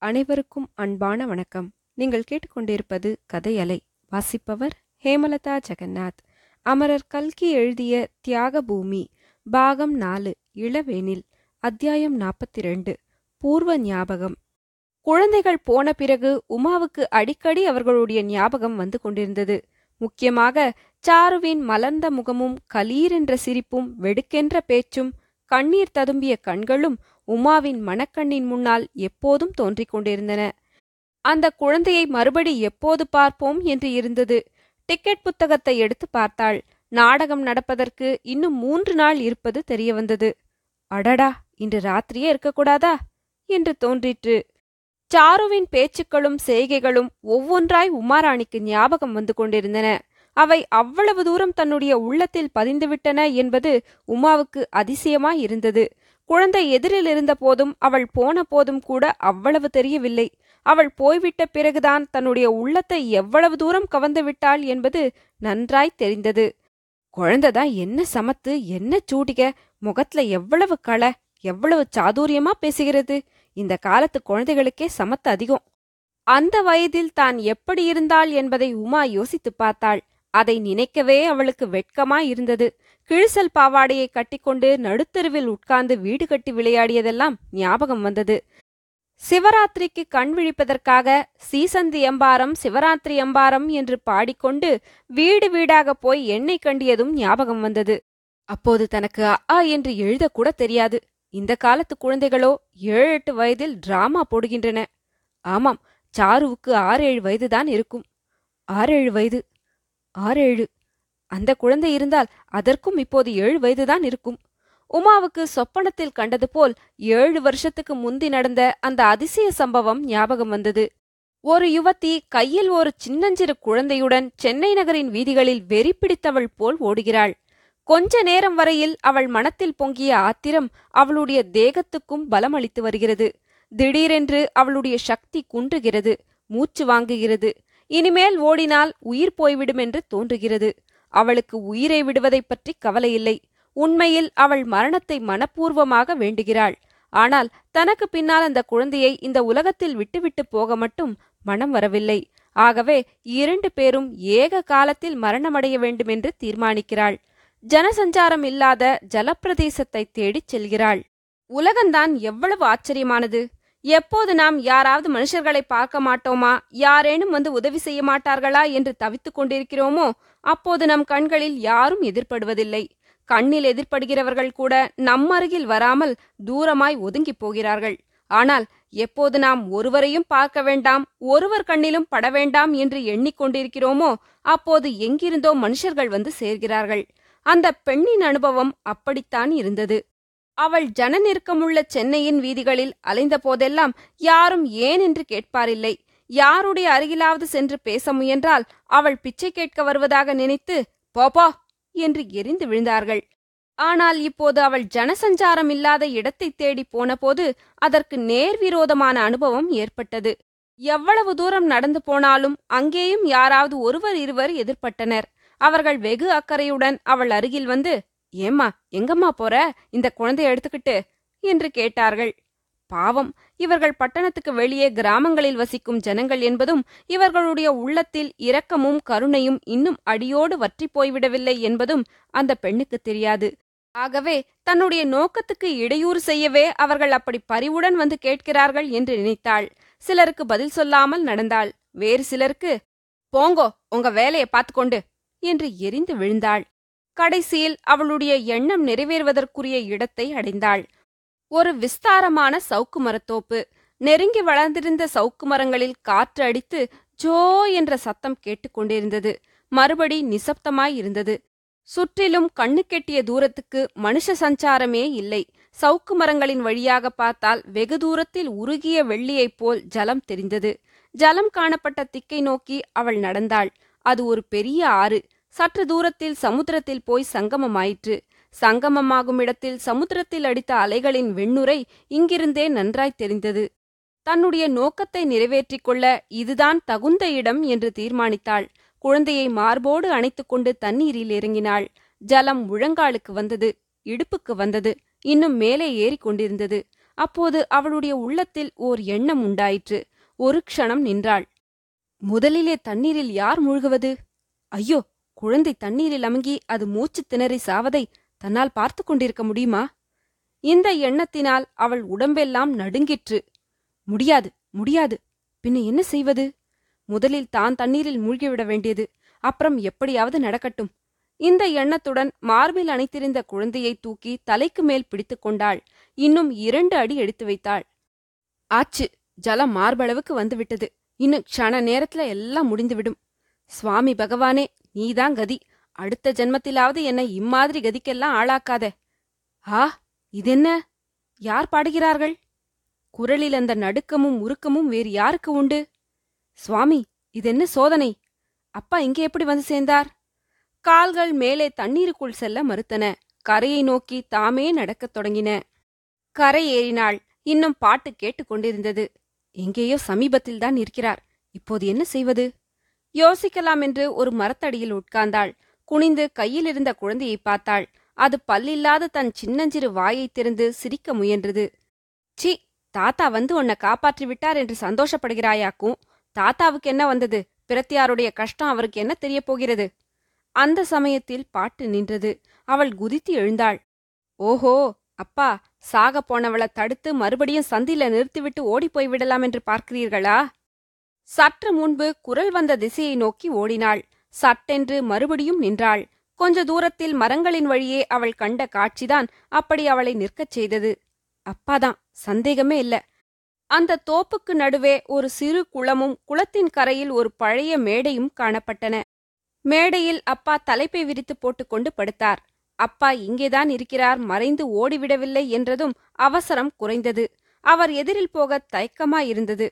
அனைவருக்கும் அன்பான வணக்கம். நீங்கள் கேட்டுக்கொண்டிருப்பது கதையலை வாசிப்பவர் ஹேமலதா ஜெகநாத். அமரர் கல்கி எழுதிய தியாக பூமி பாகம் நாலு இளவேனில் அத்தியாயம் நாற்பத்தி ரெண்டு பூர்வ ஞாபகம். குழந்தைகள் போன பிறகு உமாவுக்கு அடிக்கடி அவர்களுடைய ஞாபகம் வந்து கொண்டிருந்தது. முக்கியமாக சாருவின் மலர்ந்த முகமும் கலீரென்ற சிரிப்பும் வெடுக்கென்ற பேச்சும் கண்ணீர் ததும்பிய கண்களும் உமாவின் மணக்கண்ணின் முன்னால் எப்போதும் தோன்றிக் கொண்டிருந்தன. அந்த குழந்தையை மறுபடி எப்போது பார்ப்போம் என்று இருந்தது. டிக்கெட் புத்தகத்தை எடுத்து பார்த்தாள். நாடகம் நடப்பதற்கு இன்னும் மூன்று நாள் இருப்பது தெரிய வந்தது அடடா இன்று ராத்திரியே இருக்கக்கூடாதா? என்று தோன்றிற்று. சாருவின் பேச்சுக்களும் செய்கைகளும் ஒவ்வொன்றாய் உமாராணிக்கு ஞாபகம் வந்து கொண்டிருந்தன. அவை அவ்வளவு தூரம் தன்னுடைய உள்ளத்தில் பதிந்துவிட்டன என்பது உமாவுக்கு அதிசயமாய் இருந்தது. குழந்தை எதிரில் இருந்த போதும் அவள் போன போதும் கூட அவ்வளவு தெரியவில்லை. அவள் போய்விட்ட பிறகுதான் தன்னுடைய உள்ளத்தை எவ்வளவு தூரம் கவர்ந்து விட்டாள் என்பது நன்றாய் தெரிந்தது. குழந்தைதான் என்ன சமத்து என்ன சூடிக முகத்துல எவ்வளவு களை எவ்வளவு சாதுரியமா பேசுகிறது. இந்த காலத்து குழந்தைகளுக்கே சமத்து அதிகம். அந்த வயதில் தான் எப்படி இருந்தாள் என்பதை உமா யோசித்துப் பார்த்தாள். அதை நினைக்கவே அவளுக்கு வெட்கமாய் இருந்தது. கிழிசல் பாவாடையை கட்டிக்கொண்டு நடுத்தெருவில் உட்கார்ந்து வீடு கட்டி விளையாடியதெல்லாம் ஞாபகம் வந்தது. சிவராத்திரிக்கு கண் விழிப்பதற்காக சீசந்தி எம்பாரம் சிவராத்திரி எம்பாரம் என்று பாடிக்கொண்டு வீடு வீடாக போய் எண்ணெய் கண்டியதும் ஞாபகம் வந்தது. அப்போது தனக்கு அ என்று எழுதக்கூட தெரியாது. இந்த காலத்து குழந்தைகளோ ஏழு எட்டு வயதில் டிராமா போடுகின்றன. ஆமாம் சாருவுக்கு ஆறேழு வயதுதான் இருக்கும். ஆறேழு வயது? ஆறேழு அந்த குழந்தை இருந்தால் அதற்கும் இப்போது ஏழு வயதுதான் இருக்கும். உமாவுக்கு சொப்பனத்தில் கண்டது போல் ஏழு வருஷத்துக்கு முந்தி நடந்த அந்த அதிசய சம்பவம் ஞாபகம் வந்தது. ஒரு யுவதி கையில் ஒரு சின்னஞ்சிறு குழந்தையுடன் சென்னை நகரின் வீதிகளில் வெறி பிடித்தவள் போல் ஓடுகிறாள். கொஞ்ச நேரம் வரையில் அவள் மனத்தில் பொங்கிய ஆத்திரம் அவளுடைய தேகத்துக்கும் பலமளித்து வருகிறது. திடீரென்று அவளுடைய சக்தி குன்றுகிறது மூச்சு வாங்குகிறது. இனிமேல் ஓடினால் உயிர் போய்விடும் என்று தோன்றுகிறது. அவளுக்கு உயிரை விடுவதைப் பற்றி கவலையில்லை உண்மையில் அவள் மரணத்தை மனப்பூர்வமாக வேண்டுகிறாள். ஆனால் தனக்கு பின்னால் அந்த குழந்தையை இந்த உலகத்தில் விட்டுவிட்டு போக மட்டும் மனம் வரவில்லை. ஆகவே இரண்டு பேரும் ஏக காலத்தில் மரணமடைய வேண்டுமென்று தீர்மானிக்கிறாள். ஜனசஞ்சாரம் இல்லாத ஜலப்பிரதேசத்தை தேடிச் செல்கிறாள். உலகந்தான் எவ்வளவு ஆச்சரியமானது. எப்போது நாம் யாராவது மனுஷர்களை பார்க்க மாட்டோமா? யாரேனும் வந்து உதவி செய்ய மாட்டார்களா என்று தவித்துக் கொண்டிருக்கிறோமோ? அப்போது நம் கண்களில் யாரும் எதிர்படுவதில்லை கண்ணில் எதிர்படுகிறவர்கள் கூட நம் அருகில் வராமல் தூரமாய் ஒதுங்கிப் போகிறார்கள். ஆனால் எப்போது நாம் ஒருவரையும் பார்க்க வேண்டாம் ஒருவர் கண்ணிலும் பட வேண்டாம் என்று எண்ணிக்கொண்டிருக்கிறோமோ அப்போது எங்கிருந்தோ மனுஷர்கள் வந்து சேர்கிறார்கள். அந்த பெண்ணின் அனுபவம் அப்படித்தான் இருந்தது. அவள் ஜன நெருக்கமுள்ள சென்னையின் வீதிகளில் அலைந்த போதெல்லாம் யாரும் ஏன் என்று கேட்பாரில்லை. யாருடைய அருகிலாவது சென்று பேச முயன்றால் அவள் பிச்சை கேட்க வருவதாக நினைத்து போப்போ என்று எரிந்து விழுந்தார்கள். ஆனால் இப்போது அவள் ஜனசஞ்சாரம் இல்லாத இடத்தை தேடி போனபோது அதற்கு நேர்விரோதமான அனுபவம் ஏற்பட்டது. எவ்வளவு தூரம் நடந்து போனாலும் அங்கேயும் யாராவது ஒருவர் இருவர் எதிர்பட்டனர். அவர்கள் வெகு அக்கறையுடன் அவள் அருகில் வந்து ஏம்மா எங்கம்மா போற? இந்த குழந்தைய எடுத்துக்கிட்டு என்று கேட்டார்கள். பாவம். இவர்கள் பட்டணத்துக்கு வெளியே கிராமங்களில் வசிக்கும் ஜனங்கள் என்பதும் இவர்களுடைய உள்ளத்தில் இரக்கமும் கருணையும் இன்னும் அடியோடு வற்றி போய்விடவில்லை என்பதும் அந்த பெண்ணுக்கு தெரியாது. ஆகவே தன்னுடைய நோக்கத்துக்கு இடையூறு செய்யவே அவர்கள் அப்படி பரிவுடன் வந்து கேட்கிறார்கள் என்று நினைத்தாள். சிலருக்கு பதில் சொல்லாமல் நடந்தாள். வேறு சிலருக்கு போங்கோ உங்க வேலையை பார்த்துக்கொண்டு என்று எரிந்து விழுந்தாள். கடைசியில் அவளுடைய எண்ணம் நிறைவேறுவதற்குரிய இடத்தை அடைந்தாள். ஒரு விஸ்தாரமான சவுக்கு மரத்தோப்பு நெருங்கி வளர்ந்திருந்த சவுக்கு மரங்களில் காற்று அடித்து ஜோ என்ற சத்தம் கேட்டுக்கொண்டிருந்தது மறுபடி நிசப்தமாய் இருந்தது. சுற்றிலும் கண்ணு கெட்டிய தூரத்துக்கு மனுஷ சஞ்சாரமே இல்லை. சவுக்கு மரங்களின் வழியாக பார்த்தால் வெகு தூரத்தில் உருகிய வெள்ளியைப் போல் ஜலம் தெரிந்தது. ஜலம் காணப்பட்ட திக்கை நோக்கி அவள் நடந்தாள். அது ஒரு பெரிய ஆறு. சற்று தூரத்தில் சமுத்திரத்தில் போய் சங்கமமாயிற்று. சங்கமமாகும் இடத்தில் சமுத்திரத்தில் அடித்த அலைகளின் வெண்ணுரை இங்கிருந்தே நன்றாய் தெரிந்தது. தன்னுடைய நோக்கத்தை நிறைவேற்றிக் கொள்ள இதுதான் தகுந்த இடம் என்று தீர்மானித்தாள். குழந்தையை மார்போடு அணைத்துக்கொண்டு தண்ணீரில் இறங்கினாள். ஜலம் முழங்காலுக்கு வந்தது இடுப்புக்கு வந்தது இன்னும் மேலே ஏறிக் கொண்டிருந்தது. அப்போது அவளுடைய உள்ளத்தில் ஓர் எண்ணம் உண்டாயிற்று. ஒரு க்ஷணம் நின்றாள். முதலிலே தண்ணீரில் யார் மூழ்குவது? ஐயோ குழந்தை தண்ணீரில் அமுங்கி அது மூச்சு திணறி சாவதை தன்னால் பார்த்து கொண்டிருக்க முடியுமா? இந்த எண்ணத்தினால் அவள் உடம்பெல்லாம் நடுங்கிற்று. முடியாது முடியாது. பின்ன என்ன செய்வது? முதலில் தான் தண்ணீரில் மூழ்கிவிட வேண்டியது. அப்புறம் எப்படியாவது நடக்கட்டும். இந்த எண்ணத்துடன் மார்பில் அணைத்திருந்த குழந்தையை தூக்கி தலைக்கு மேல் பிடித்துக் கொண்டாள். இன்னும் இரண்டு அடி எடுத்து வைத்தாள். ஆச்சு ஜலம் மார்பளவுக்கு வந்துவிட்டது. இன்னும் க்ஷண நேரத்துல எல்லாம் முடிந்துவிடும். சுவாமி பகவானே நீதான் கதி. அடுத்த ஜென்மத்திலாவது என்னை இம்மாதிரி கதிக்கெல்லாம் ஆளாக்காதே. ஆ இதென்ன? யார் பாடுகிறார்கள்? குரலில் அந்த நடுக்கமும் உருக்கமும் வேறு யாருக்கு உண்டு? சுவாமி இதென்ன சோதனை? அப்பா இங்கே எப்படி வந்து சேர்ந்தார்? கால்கள் மேலே தண்ணீருக்குள் செல்ல மறுத்தன. கரையை நோக்கி தாமே நடக்கத் தொடங்கின. கரை ஏறினாள். இன்னும் பாட்டு கேட்டுக்கொண்டிருந்தது எங்கேயோ சமீபத்தில்தான் இருக்கிறார் இப்போது என்ன செய்வது? யோசிக்கலாம் என்று ஒரு மரத்தடியில் உட்கார்ந்தாள். குனிந்து கையில் இருந்த குழந்தையை பார்த்தாள். அது பல்லில்லாத தன் சின்னஞ்சிறு வாயை திறந்து சிரிக்க முயன்றது. சி தாத்தா வந்து உன்னை காப்பாற்றி விட்டார் என்று சந்தோஷப்படுகிறாயாக்கும். தாத்தாவுக்கு என்ன வந்தது? பிரத்தியாருடைய கஷ்டம் அவருக்கு என்ன தெரியப் போகிறது? அந்த சமயத்தில் பாட்டு நின்றது. அவள் குதித்து எழுந்தாள். ஓஹோ அப்பா சாக போனவளை தடுத்து மறுபடியும் சந்தில நிறுத்திவிட்டு ஓடிப்போய் விடலாம் என்று பார்க்கிறீர்களா? சற்று முன்பு குரல் வந்த திசையை நோக்கி ஓடினாள். சட்டென்று மறுபடியும் நின்றாள். கொஞ்ச தூரத்தில் மரங்களின் வழியே அவள் கண்ட காட்சிதான் அப்படி அவளை நிற்கச் செய்தது. அப்பாதான் சந்தேகமே இல்ல. அந்த தோப்புக்கு நடுவே ஒரு சிறு குளமும் குளத்தின் கரையில் ஒரு பழைய மேடையும் காணப்பட்டன. மேடையில் அப்பா தலைப்பை விரித்து போட்டுக்கொண்டு படுத்தார். அப்பா இங்கேதான் இருக்கிறார் மறைந்து ஓடிவிடவில்லை என்றதும் அவசரம் குறைந்தது. அவர் எதிரில் போக தயக்கமாயிருந்தது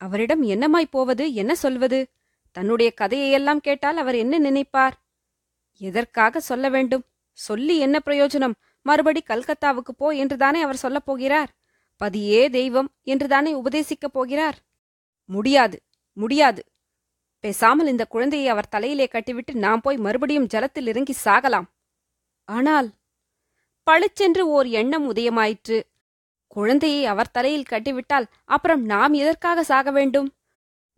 அவரிடம் என்னமாய் போவது என்ன சொல்வது? தன்னுடைய கதையையெல்லாம் கேட்டால் அவர் என்ன நினைப்பார்? எதற்காக சொல்ல வேண்டும்? சொல்லி என்ன பிரயோஜனம்? மறுபடி கல்கத்தாவுக்கு போ என்றுதானே அவர் சொல்லப் போகிறார்? பதியே தெய்வம் என்றுதானே உபதேசிக்கப் போகிறார்? முடியாது முடியாது. பேசாமல் இந்த குழந்தையை அவர் தலையிலே கட்டிவிட்டு நாம் போய் மறுபடியும் ஜலத்தில் இறங்கி சாகலாம். ஆனால் பளிச்சென்று ஓர் எண்ணம் உதயமாயிற்று. குழந்தையை அவர் தலையில் கட்டிவிட்டால் அப்புறம் நாம் எதற்காக சாக வேண்டும்?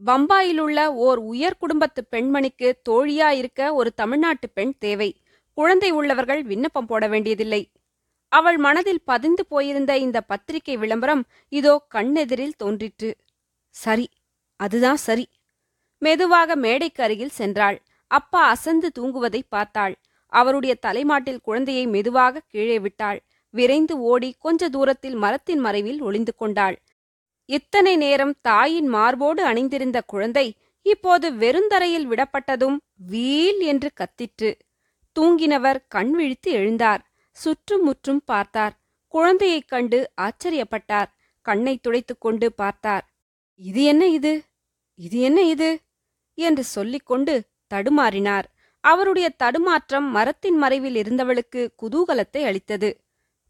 பம்பாயிலுள்ள ஓர் உயர் குடும்பத்து பெண்மணிக்கு தோழியா இருக்க ஒரு தமிழ்நாட்டு பெண் தேவை. குழந்தை உள்ளவர்கள் விண்ணப்பம் போட வேண்டியதில்லை. அவள் மனதில் பதிந்து போயிருந்த இந்த பத்திரிகை விளம்பரம் இதோ கண்ணெதிரில் தோன்றிற்று. சரி அதுதான் சரி. மெதுவாக மேடைக்கு அருகில் சென்றாள். அப்பா அசந்து தூங்குவதை பார்த்தாள். அவருடைய தலைமாட்டில் குழந்தையை மெதுவாக கீழே விட்டாள். விரைந்து ஓடி கொஞ்ச தூரத்தில் மரத்தின் மறைவில் ஒளிந்து கொண்டாள். இத்தனை நேரம் தாயின் மார்போடு அணிந்திருந்த குழந்தை இப்போது வெறுந்தரையில் விடப்பட்டதும் வீல் என்று கத்திற்று. தூங்கினவர் கண் விழித்து எழுந்தார். சுற்றும் முற்றும் பார்த்தார். குழந்தையைக் கண்டு ஆச்சரியப்பட்டார். கண்ணை துடைத்துக் கொண்டு பார்த்தார். இது என்ன இது? இது என்ன இது? என்று சொல்லிக்கொண்டு தடுமாறினார். அவருடைய தடுமாற்றம் மரத்தின் மறைவில் இருந்தவளுக்கு குதூகலத்தை அளித்தது.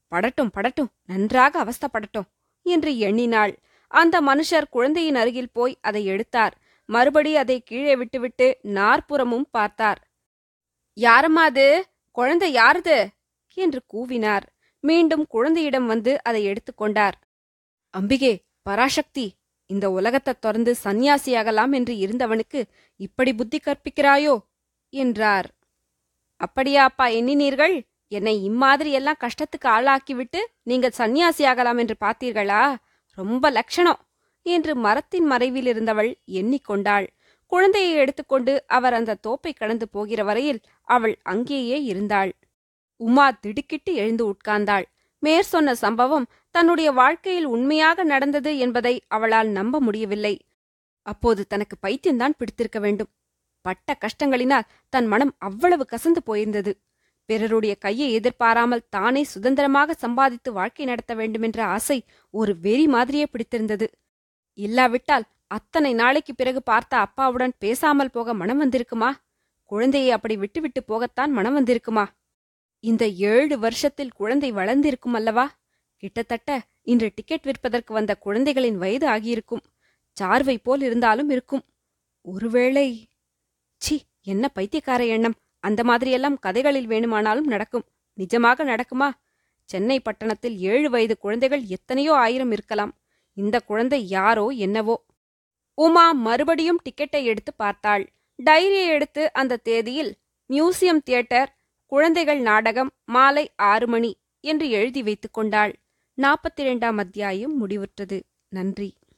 படட்டும் படட்டும் நன்றாக அவஸ்தப்படட்டும் என்று எண்ணினாள். அந்த மனுஷர் குழந்தையின் அருகில் போய் அதை எடுத்தார். மறுபடி அதை கீழே விட்டுவிட்டு நாற்புறமும் பார்த்தார். யாரம்மா அது? குழந்தை யாருது? என்று கூவினார். மீண்டும் குழந்தையிடம் வந்து அதை எடுத்துக்கொண்டார் அம்பிகே பராசக்தி இந்த உலகத்தை தொடர்ந்து சந்நியாசியாகலாம் என்று இருந்தவனுக்கு இப்படி புத்தி கற்பிக்கிறாயோ? என்றார். அப்படியா அப்பா எண்ணினீர்கள்? என்னை இம்மாதிரி எல்லாம் கஷ்டத்துக்கு ஆளாக்கிவிட்டு நீங்கள் சந்நியாசியாகலாம் என்று பார்த்தீர்களா? ரொம்ப லட்சணம் என்று மரத்தின் மறைவில் இருந்தவள் எண்ணிக்கொண்டாள். குழந்தையை எடுத்துக்கொண்டு அவர் அந்த தோப்பை கடந்து போகிற வரையில் அவள் அங்கேயே இருந்தாள். உமா திடுக்கிட்டு எழுந்து உட்கார்ந்தாள். மேற் சொன்ன சம்பவம் தன்னுடைய வாழ்க்கையில் உண்மையாக நடந்தது என்பதை அவளால் நம்ப முடியவில்லை. அப்போது தனக்கு பைத்தியம்தான் பிடித்திருக்க வேண்டும். பட்ட கஷ்டங்களினால் தன் மனம் அவ்வளவு கசந்து போயிருந்தது. பிறருடைய கையை எதிர்பாராமல் தானே சுதந்திரமாக சம்பாதித்து வாழ்க்கை நடத்த வேண்டுமென்ற ஆசை ஒரு வெறி மாதிரியே பிடித்திருந்தது. இல்லாவிட்டால் அத்தனை நாளைக்கு பிறகு பார்த்த அப்பாவுடன் பேசாமல் போக மனம் வந்திருக்குமா? குழந்தையை அப்படி விட்டுவிட்டு போகத்தான் மனம் வந்திருக்குமா? இந்த ஏழு வருஷத்தில் குழந்தை வளர்ந்திருக்கும் அல்லவா? கிட்டத்தட்ட இன்று டிக்கெட் விற்பதற்கு வந்த குழந்தைகளின் வயது ஆகியிருக்கும். சார்வை போல் இருந்தாலும் இருக்கும். ஒருவேளை சி என்ன பைத்தியக்கார எண்ணம். அந்த மாதிரியெல்லாம் கதைகளில் வேணுமானாலும் நடக்கும். நிஜமாக நடக்குமா? சென்னை பட்டணத்தில் ஏழு வயது குழந்தைகள் எத்தனையோ ஆயிரம் இருக்கலாம். இந்த குழந்தை யாரோ என்னவோ. உமா மறுபடியும் டிக்கெட்டை எடுத்து பார்த்தாள். டைரியை எடுத்து அந்த தேதியில் மியூசியம் தியேட்டர் குழந்தைகள் நாடகம் மாலை ஆறு மணி என்று எழுதி வைத்துக் கொண்டாள். நாற்பத்தி இரண்டாம் அத்தியாயம் முடிவுற்றது. நன்றி.